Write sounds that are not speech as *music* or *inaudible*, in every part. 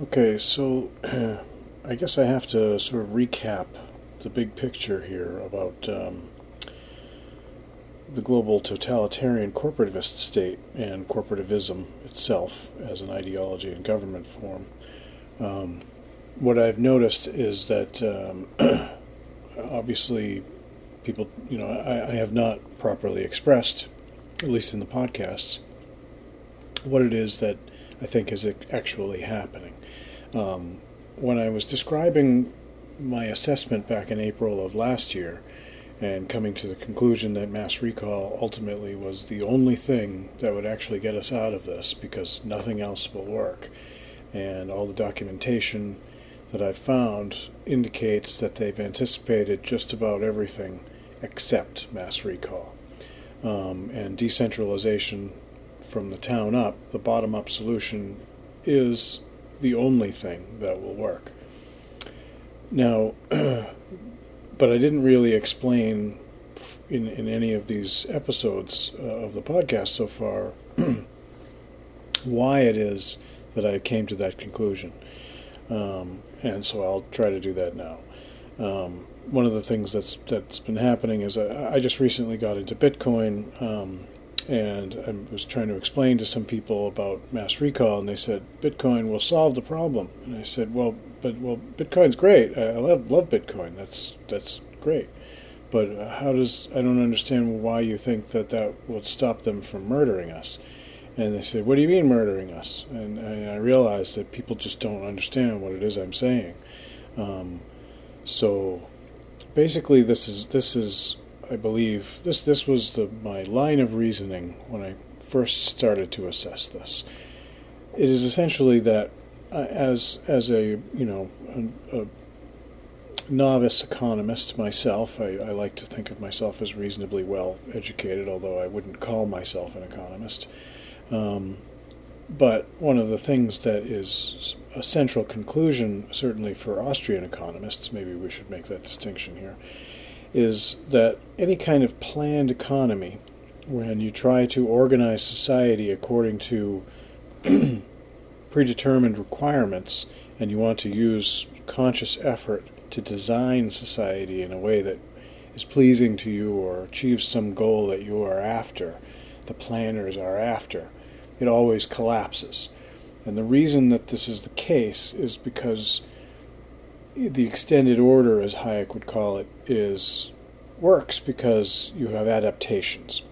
Okay, so *clears throat* I guess I have to sort of recap the big picture here about um, the global totalitarian corporativist state and corporativism itself as an ideology and government form. Um, what I've noticed is that um, *clears throat* obviously people, you know, I, I have not properly expressed, at least in the podcasts, what it is that I think is actually happening. Um, when I was describing my assessment back in April of last year and coming to the conclusion that mass recall ultimately was the only thing that would actually get us out of this because nothing else will work, and all the documentation that I've found indicates that they've anticipated just about everything except mass recall. Um, and decentralization from the town up, the bottom up solution, is the only thing that will work. Now, *clears throat* but I didn't really explain in, in any of these episodes uh, of the podcast so far *clears throat* why it is that I came to that conclusion. Um, and so I'll try to do that now. Um, one of the things that's that's been happening is I, I just recently got into Bitcoin. Um, and I was trying to explain to some people about mass recall, and they said Bitcoin will solve the problem. And I said, well, but well, Bitcoin's great. I love love Bitcoin. That's that's great. But how does I don't understand why you think that that would stop them from murdering us? And they said, what do you mean murdering us? And, and I realized that people just don't understand what it is I'm saying. Um, so basically, this is this is I believe this this was the my line of reasoning when I first started to assess this. It is essentially that uh, as as a you know a, a novice economist myself, I, I, like to think of myself as reasonably well educated, although I wouldn't call myself an economist. Um, but one of the things that is a central conclusion, certainly for Austrian economists, maybe we should make that distinction here, is that any kind of planned economy, when you try to organize society according to *clears throat* predetermined requirements and you want to use conscious effort to design society in a way that is pleasing to you or achieves some goal that you are after, the planners are after, it always collapses. And the reason that this is the case is because the extended order, as Hayek would call it, is works because you have adaptations.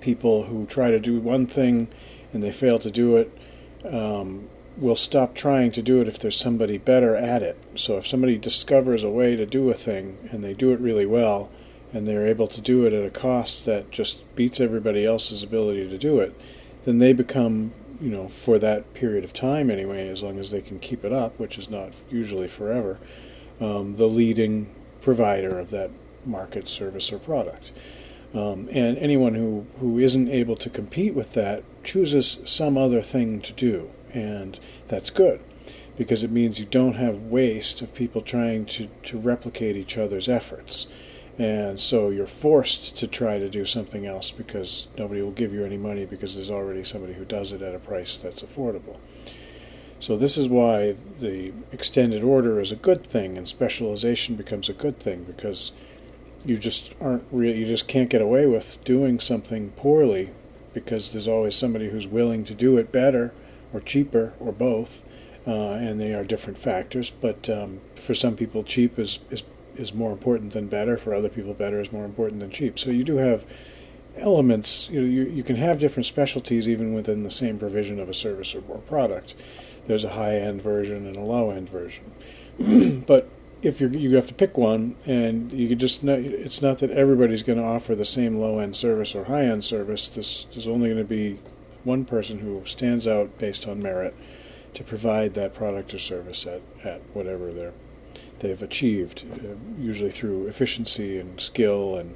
People who try to do one thing and they fail to do it um, will stop trying to do it if there's somebody better at it. So if somebody discovers a way to do a thing and they do it really well and they're able to do it at a cost that just beats everybody else's ability to do it, then they become you know, for that period of time anyway, as long as they can keep it up, which is not usually forever, um, the leading provider of that market, service, or product. Um, and anyone who, who isn't able to compete with that chooses some other thing to do, and that's good because it means you don't have waste of people trying to, to replicate each other's efforts. And so you're forced to try to do something else because nobody will give you any money because there's already somebody who does it at a price that's affordable. So this is why the extended order is a good thing and specialization becomes a good thing because you just aren't really you just can't get away with doing something poorly because there's always somebody who's willing to do it better or cheaper or both. Uh, and they are different factors, but um, for some people, cheap is, is is more important than better. For other people, better is more important than cheap. So you do have elements. You know, you, you can have different specialties even within the same provision of a service or, or product. There's a high end version and a low end version. *clears throat* but if you you have to pick one, and you can just know it's not that everybody's going to offer the same low end service or high end service. This there's only going to be one person who stands out based on merit to provide that product or service at, at whatever their they've achieved, uh, usually through efficiency and skill and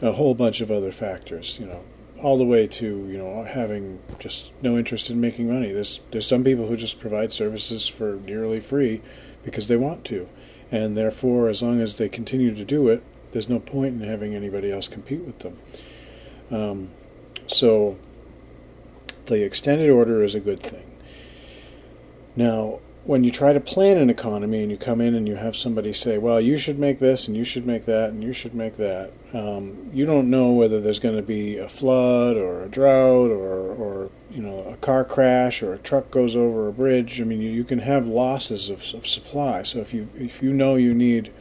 a whole bunch of other factors. You know, all the way to you know having just no interest in making money. There's there's some people who just provide services for nearly free because they want to, and therefore, as long as they continue to do it, there's no point in having anybody else compete with them. Um, so the extended order is a good thing. Now, when you try to plan an economy and you come in and you have somebody say, well, you should make this and you should make that and you should make that, um, you don't know whether there's going to be a flood or a drought or, or you know a car crash or a truck goes over a bridge. I mean, you, you can have losses of, of supply. So if you if you know you need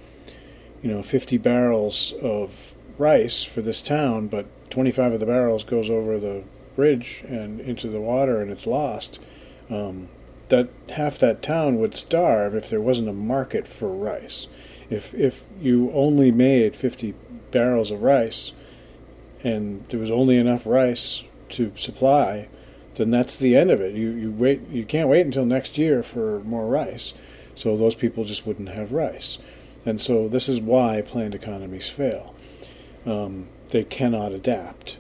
you know 50 barrels of rice for this town, but 25 of the barrels goes over the bridge and into the water and it's lost. Um, that half that town would starve if there wasn't a market for rice. If if you only made 50 barrels of rice and there was only enough rice to supply, then that's the end of it. You you wait you can't wait until next year for more rice. So those people just wouldn't have rice. And so this is why planned economies fail. Um, they cannot adapt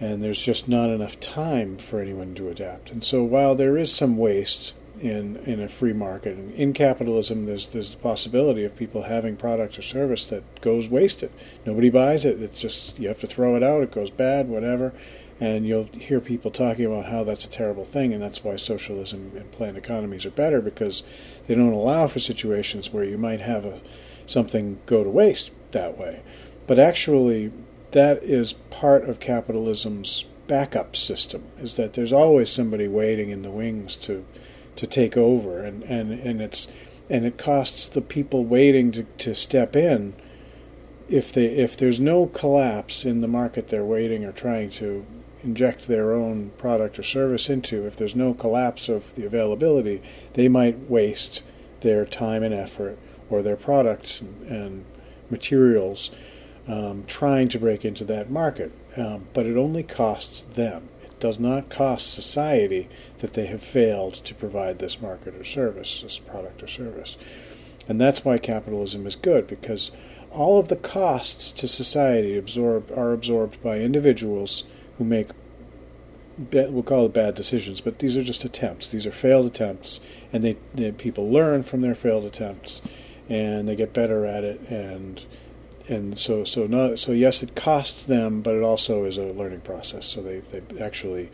and there's just not enough time for anyone to adapt. And so while there is some waste in in a free market. And in capitalism, there's there's the possibility of people having product or service that goes wasted. Nobody buys it. It's just you have to throw it out. It goes bad, whatever. And you'll hear people talking about how that's a terrible thing, and that's why socialism and planned economies are better because they don't allow for situations where you might have a something go to waste that way. But actually, that is part of capitalism's backup system. Is that there's always somebody waiting in the wings to to take over, and, and, and it's and it costs the people waiting to, to step in if they if there's no collapse in the market they're waiting or trying to inject their own product or service into, if there's no collapse of the availability, they might waste their time and effort or their products and, materials um, trying to break into that market. Um, but it only costs them does not cost society that they have failed to provide this market or service, this product or service. And that's why capitalism is good, because all of the costs to society absorb, are absorbed by individuals who make, we'll call it bad decisions, but these are just attempts. These are failed attempts, and they, they people learn from their failed attempts, and they get better at it, and and so so not so yes, it costs them, but it also is a learning process. So they they actually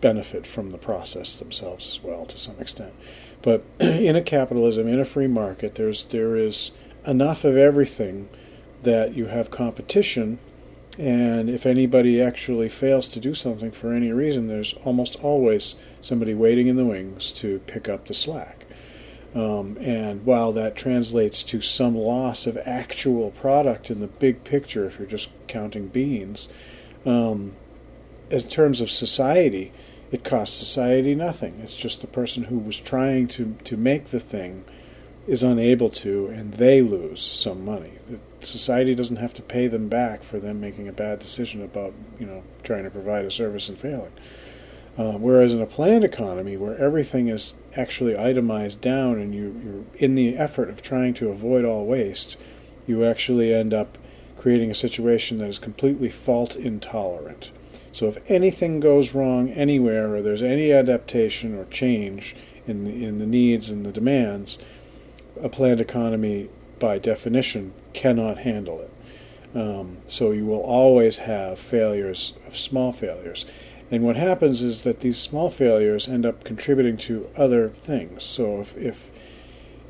benefit from the process themselves as well to some extent. But *clears throat* in a capitalism, in a free market, there's there is enough of everything that you have competition and if anybody actually fails to do something for any reason, there's almost always somebody waiting in the wings to pick up the slack. Um, and while that translates to some loss of actual product in the big picture, if you're just counting beans, um, in terms of society, it costs society nothing. It's just the person who was trying to, to make the thing is unable to, and they lose some money. Society doesn't have to pay them back for them making a bad decision about, you know, trying to provide a service and failing. Uh, whereas in a planned economy, where everything is actually itemized down, and you, you're in the effort of trying to avoid all waste, you actually end up creating a situation that is completely fault intolerant. So if anything goes wrong anywhere, or there's any adaptation or change in the, in the needs and the demands, a planned economy, by definition, cannot handle it. Um, so you will always have failures small failures. And what happens is that these small failures end up contributing to other things. So if, if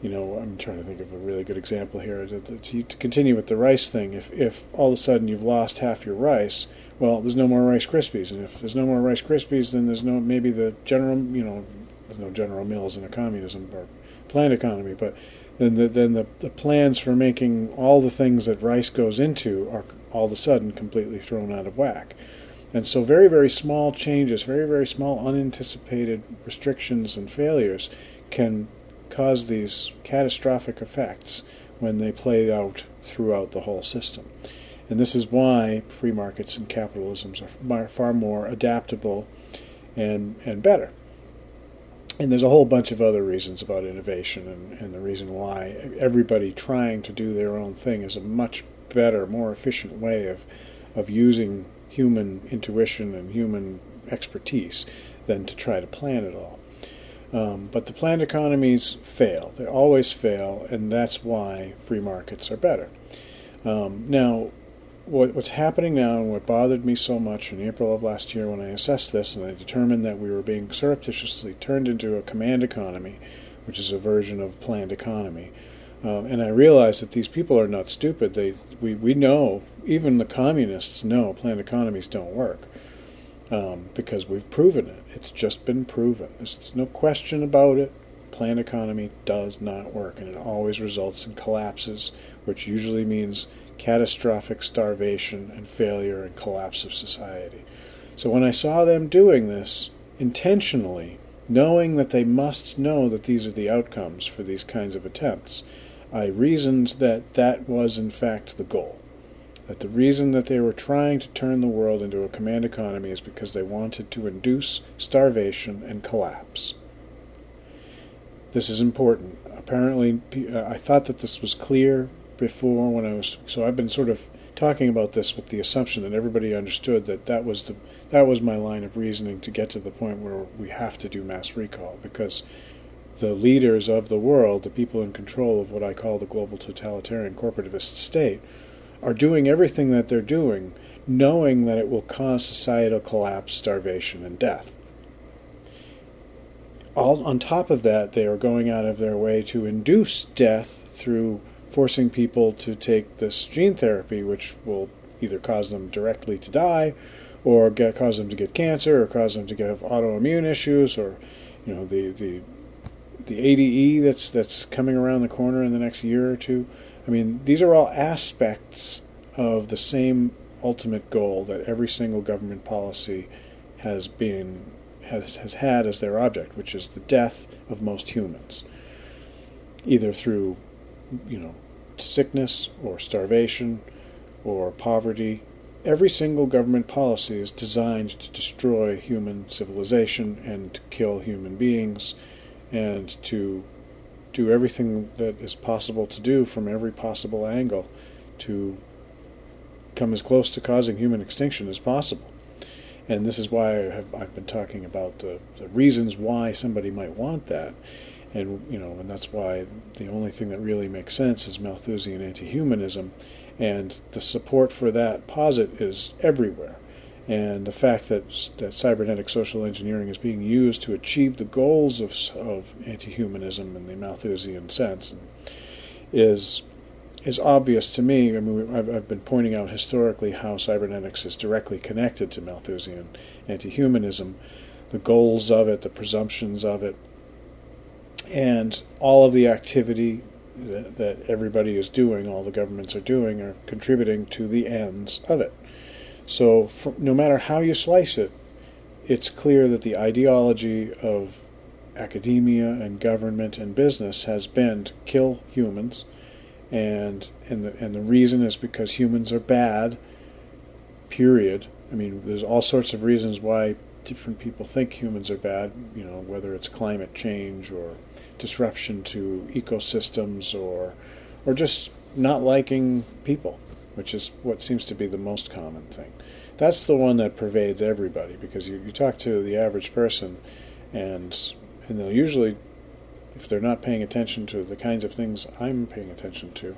you know, I'm trying to think of a really good example here. To, to, to continue with the rice thing, if, if all of a sudden you've lost half your rice, well, there's no more Rice Krispies, and if there's no more Rice Krispies, then there's no maybe the general, you know, there's no General Mills in a communism or planned economy, but then the, then the, the plans for making all the things that rice goes into are all of a sudden completely thrown out of whack. And so, very, very small changes, very, very small unanticipated restrictions and failures can cause these catastrophic effects when they play out throughout the whole system. And this is why free markets and capitalisms are far more adaptable and, and better. And there's a whole bunch of other reasons about innovation and, and the reason why everybody trying to do their own thing is a much better, more efficient way of, of using human intuition and human expertise than to try to plan it all. Um, but the planned economies fail. They always fail, and that's why free markets are better. Um, now, what, what's happening now and what bothered me so much in April of last year when I assessed this and I determined that we were being surreptitiously turned into a command economy, which is a version of planned economy. Um, and I realized that these people are not stupid. They we, we know, even the communists know planned economies don't work um, because we've proven it. It's just been proven. There's no question about it. Planned economy does not work, and it always results in collapses, which usually means catastrophic starvation and failure and collapse of society. So when I saw them doing this intentionally, knowing that they must know that these are the outcomes for these kinds of attempts, I reasoned that that was in fact the goal. That the reason that they were trying to turn the world into a command economy is because they wanted to induce starvation and collapse. This is important. Apparently, uh, I thought that this was clear before when I was so I've been sort of talking about this with the assumption that everybody understood that that was the that was my line of reasoning to get to the point where we have to do mass recall because the leaders of the world, the people in control of what I call the global totalitarian corporativist state, are doing everything that they're doing knowing that it will cause societal collapse, starvation, and death. All on top of that, they are going out of their way to induce death through forcing people to take this gene therapy, which will either cause them directly to die, or get, cause them to get cancer, or cause them to have autoimmune issues, or you know the the the ADE that's that's coming around the corner in the next year or two. I mean, these are all aspects of the same ultimate goal that every single government policy has been has has had as their object, which is the death of most humans, either through you know, sickness or starvation or poverty. Every single government policy is designed to destroy human civilization and to kill human beings and to do everything that is possible to do from every possible angle to come as close to causing human extinction as possible. And this is why I have, I've been talking about the, the reasons why somebody might want that and you know, and that's why the only thing that really makes sense is Malthusian anti-humanism, and the support for that posit is everywhere. And the fact that that cybernetic social engineering is being used to achieve the goals of of anti-humanism in the Malthusian sense is is obvious to me. I mean, I've, I've been pointing out historically how cybernetics is directly connected to Malthusian anti-humanism, the goals of it, the presumptions of it, and all of the activity that, that everybody is doing, all the governments are doing, are contributing to the ends of it. So, for, no matter how you slice it, it's clear that the ideology of academia and government and business has been to kill humans, and and the, and the reason is because humans are bad. Period. I mean, there's all sorts of reasons why different people think humans are bad, you know, whether it's climate change or disruption to ecosystems or or just not liking people, which is what seems to be the most common thing. That's the one that pervades everybody because you, you talk to the average person and and they'll usually if they're not paying attention to the kinds of things I'm paying attention to,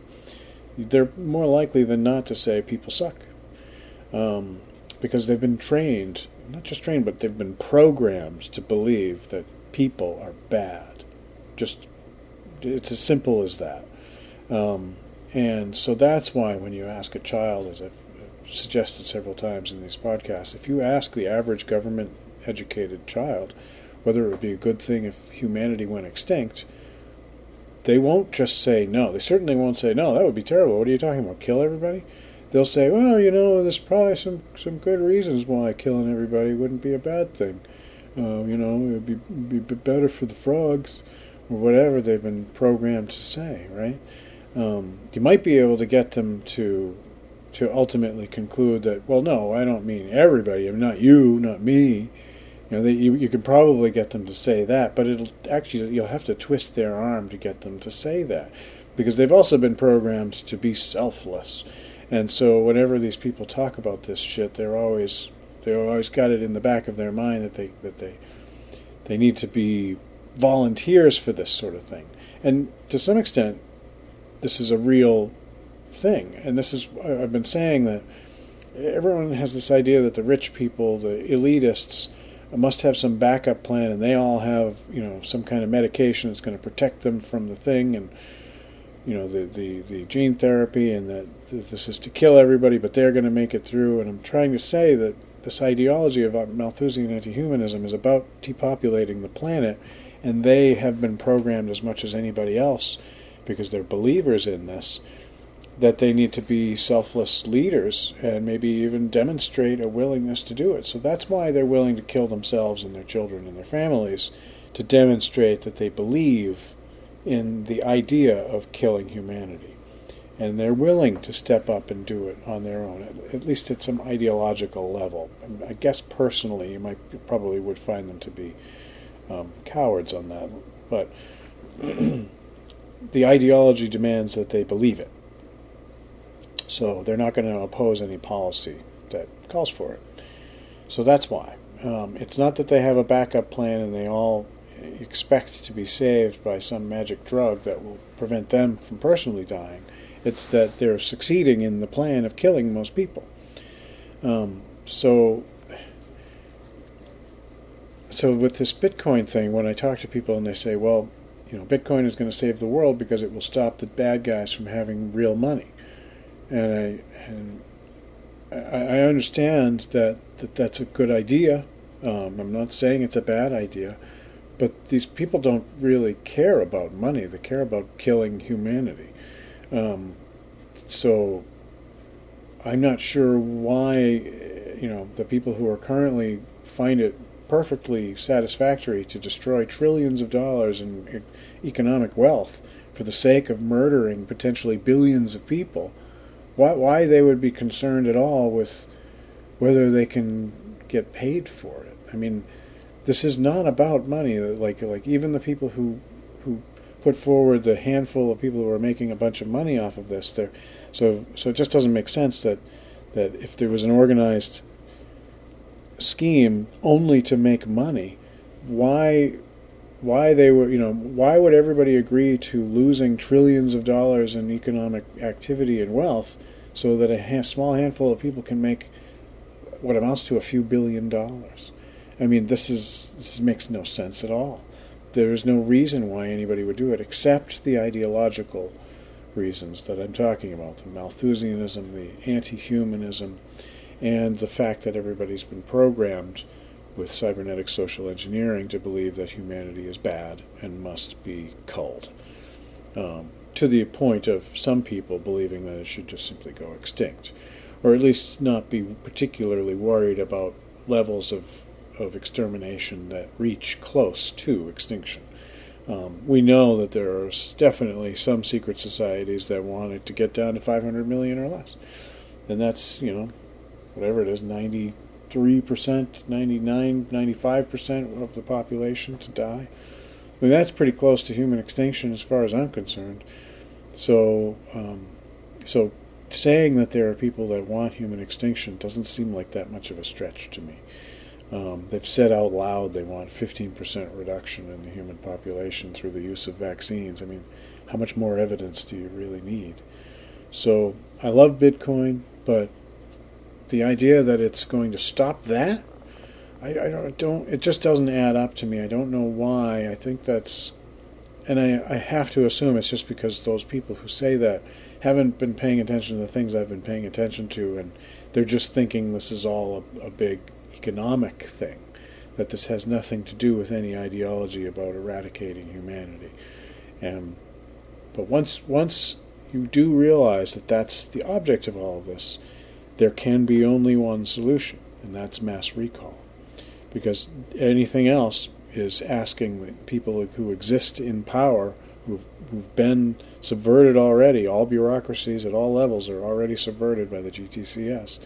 they're more likely than not to say people suck. Um, because they've been trained not just trained, but they've been programmed to believe that people are bad. Just it's as simple as that. Um, and so that's why when you ask a child, as I've suggested several times in these podcasts, if you ask the average government educated child whether it would be a good thing if humanity went extinct, they won't just say no. They certainly won't say no. That would be terrible. What are you talking about? Kill everybody? they'll say, well, you know, there's probably some, some good reasons why killing everybody wouldn't be a bad thing. Uh, you know, it would be, be better for the frogs, or whatever they've been programmed to say, right? Um, you might be able to get them to to ultimately conclude that, well, no, I don't mean everybody. I mean, not you, not me. You know, they, you, you can probably get them to say that, but it'll actually you'll have to twist their arm to get them to say that, because they've also been programmed to be selfless. And so whenever these people talk about this shit, they're always they always got it in the back of their mind that they that they they need to be volunteers for this sort of thing. And to some extent, this is a real thing. And this is, I've been saying that everyone has this idea that the rich people, the elitists, must have some backup plan, and they all have, you know, some kind of medication that's going to protect them from the thing, and you know, the the, the gene therapy, and that this is to kill everybody, but they're going to make it through. And I'm trying to say that this ideology of uh, Malthusian anti-humanism is about depopulating the planet, and they have been programmed as much as anybody else because they're believers in this that they need to be selfless leaders and maybe even demonstrate a willingness to do it. So that's why they're willing to kill themselves and their children and their families to demonstrate that they believe in the idea of killing humanity. And they're willing to step up and do it on their own, at least at some ideological level. I guess personally, you might you probably would find them to be um, cowards on that, but *clears throat* the ideology demands that they believe it. So they're not going to oppose any policy that calls for it. So that's why. Um, it's not that they have a backup plan and they all expect to be saved by some magic drug that will prevent them from personally dying. It's that they're succeeding in the plan of killing most people. Um, so, so with this Bitcoin thing, when I talk to people and they say, "Well, you know, Bitcoin is going to save the world because it will stop the bad guys from having real money," and I and I, understand that, that that's a good idea. Um, I'm not saying it's a bad idea, but these people don't really care about money. They care about killing humanity. Um, so I'm not sure why you know the people who are currently find it perfectly satisfactory to destroy trillions of dollars in economic wealth for the sake of murdering potentially billions of people why why they would be concerned at all with whether they can get paid for it. I mean, this is not about money. Like like even the people who who put forward the handful of people who are making a bunch of money off of this, there, so so it just doesn't make sense that that if there was an organized scheme only to make money, why why they were you know why would everybody agree to losing trillions of dollars in economic activity and wealth so that a ha- small handful of people can make what amounts to a few billion dollars? I mean this is this makes no sense at all. There's no reason why anybody would do it except the ideological reasons that i'm talking about the malthusianism the anti-humanism and the fact that everybody's been programmed with cybernetic social engineering to believe that humanity is bad and must be culled. Um, to the point of some people believing that it should just simply go extinct, or at least not be particularly worried about levels of, of extermination that reach close to extinction. Um, we know that there are definitely some secret societies that want it to get down to 500 million or less. And that's, you know, whatever it is, 90, 93%, 99, 95% of the population to die. I mean, that's pretty close to human extinction as far as I'm concerned. So, um, so saying that there are people that want human extinction doesn't seem like that much of a stretch to me. Um, they've said out loud they want 15% reduction in the human population through the use of vaccines. I mean, how much more evidence do you really need? So I love Bitcoin, but the idea that it's going to stop that, I, I don't, don't, it just doesn't add up to me. I don't know why. I think that's, and I, I have to assume it's just because those people who say that haven't been paying attention to the things I've been paying attention to, and they're just thinking this is all a, a big economic thing, that this has nothing to do with any ideology about eradicating humanity. And but once once you do realize that that's the object of all of this, there can be only one solution, and that's mass recall. Because anything else is asking people who exist in power, who've, who've been subverted already, all bureaucracies at all levels are already subverted by the GTCS.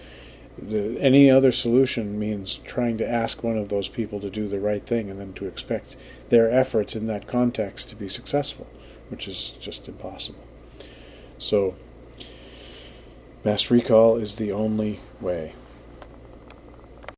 The, any other solution means trying to ask one of those people to do the right thing and then to expect their efforts in that context to be successful, which is just impossible. So, Mass recall is the only way.